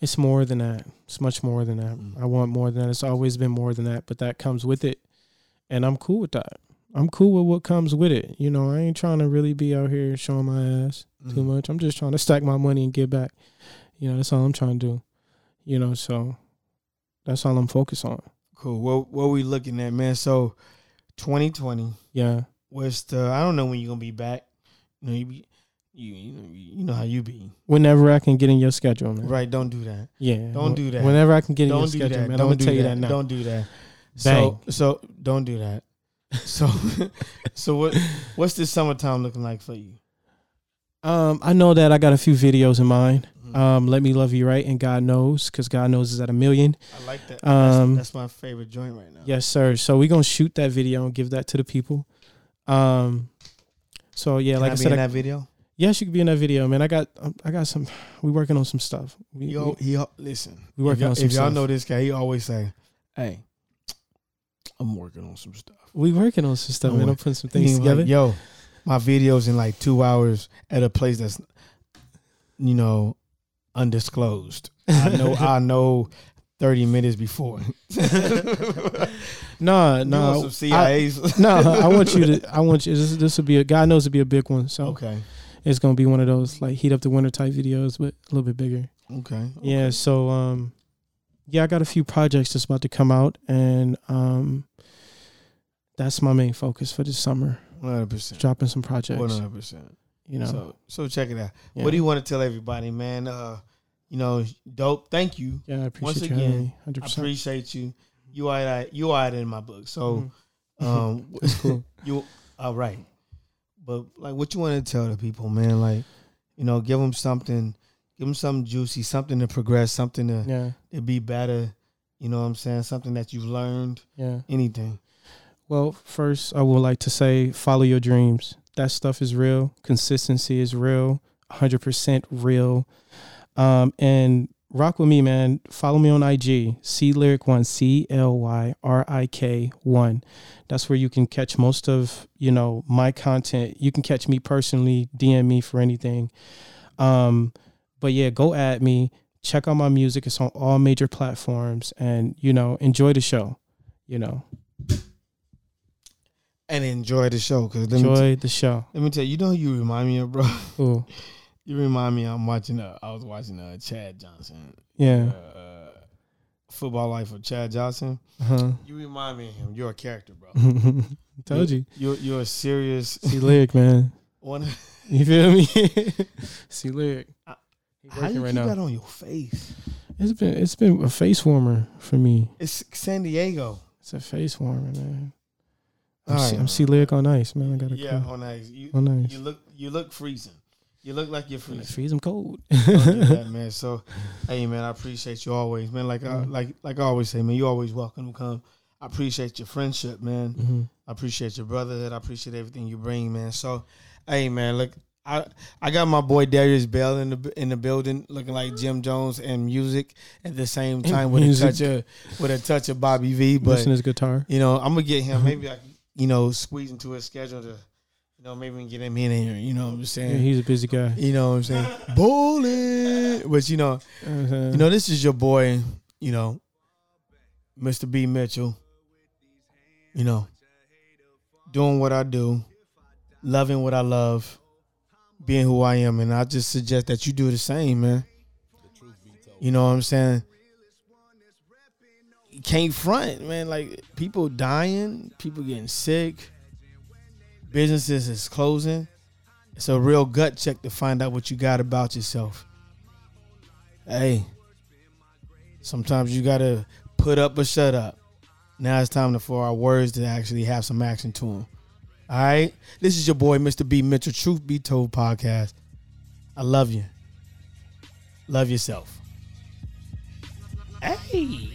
It's more than that. It's much more than that. Mm. I want more than that. It's always been more than that, but that comes with it, and I'm cool with that. I'm cool with what comes with it. You know, I ain't trying to really be out here showing my ass too Mm. much. I'm just trying to stack my money and get back. You know, that's all I'm trying to do. You know, so that's all I'm focused on. Cool. What what we looking at, man? So, 2020 Yeah. was the. I don't know when you're gonna be back. You know, you be, you you know, how you be. Whenever I can get in your schedule, man. Right? Don't do that. Yeah. Don't do that. Whenever I can get in your Don't do schedule, that. man. Don't I'm gonna do tell you that. that now. Don't do that. Bang. So so don't do that. So so what what's this summertime looking like for you? Um, I know that I got a few videos in mind. Um, let me love you right, and God knows, because God knows is at a million. I like that. Um, that's, that's my favorite joint right now. Yes, sir. So we gonna shoot that video and give that to the people. Um, so yeah, Can like I I, be said, in I, that video. yes, you could be in that video, man. I got, um, I got some. We working on some stuff. We, Yo, we, he listen. We working on some stuff. if y'all stuff. know this guy, he always say, "Hey, I'm working on some stuff." we working on some stuff, Don't man. I'm putting some things together. like, Yo, my videos in like two hours at a place that's, you know, undisclosed. I know. I know. Thirty minutes before. Nah, want some I, CIAs. no. I want you to. I want you. This, this will be a. God knows it'll be a big one. So okay. it's gonna be one of those like heat up the winter type videos, but a little bit bigger. Okay. Yeah, so um yeah, I got a few projects that's about to come out and um that's my main focus for this summer. One hundred percent. Dropping some projects. One hundred percent. You know. So so check it out. yeah. What do you want to tell everybody, man? Uh, you know, dope. Thank you. Yeah, I appreciate Once you again, me. Hundred I appreciate you. You are. You are in my book. So, Mhm. um, That's cool. you all right. But like, what you want to tell the people, man? Like, you know, give them something. Give them something juicy, something to progress, something to, Yeah, to be better. You know what I'm saying? Something that you've learned. yeah. Anything. Well, first I would like to say follow your dreams. That stuff is real. Consistency is real. 100% real. Um, and rock with me, man. Follow me on IG, C Lyrik One, C L Y R I K One. That's where you can catch most of you know my content. You can catch me personally, DM me for anything. Um, but yeah, go at me. Check out my music. It's on all major platforms, and you know, enjoy the show. You know, And enjoy the show. Cause let me, enjoy the show. let me tell you, you know who you remind me of, bro. Ooh, You remind me. I'm watching. Uh, I was watching uh, Chad Johnson. yeah. Uh, football life of Chad Johnson. Uh-huh. You remind me of him. You're a character, bro. Told you. You're you're a serious C Lyrik, man. one. You feel me? C Lyrik. I- How you right keep now. that on your face? It's been it's been a face warmer for me. It's San Diego. It's a face warmer, man. I'm, C- right. I'm C Lyrik on ice, man. I gotta Yeah, go. on ice. You, On ice. you look you look freezing. You look like you're freezing. Freeze them cold. That, man. So, hey, man, I appreciate you always, man. Like, I, Mhm. like, like I always say, man, you always welcome to come. I appreciate your friendship, man. hmm I appreciate your brotherhood. I appreciate everything you bring, man. So, hey, man, look, I I got my boy Darius Bell in the in the building, looking like Jim Jones and music at the same time with a touch of with a touch of Bobby V. But Listen his guitar. you know, I'm gonna get him. Maybe I, can, you know, squeeze into his schedule to, you know, maybe we can get him in here. You know, what I'm just Yeah, saying. he's a busy guy. you know, what I'm saying bowling. But you know, Uh-huh. you know, this is your boy. You know, Mr. B Mitchell. You know, doing what I do, loving what I love, being who I am, and I just suggest that you do the same, man. You know what I'm saying? Can't front, man. Like people dying, people getting sick, businesses is closing. It's a real gut check to find out what you got about yourself. Hey, sometimes you gotta put up or shut up. Now it's time for our words to actually have some action to them. All right, this is your boy, Mr. B Mitchell, Truth Be Told podcast. I love you. Love yourself. Hey.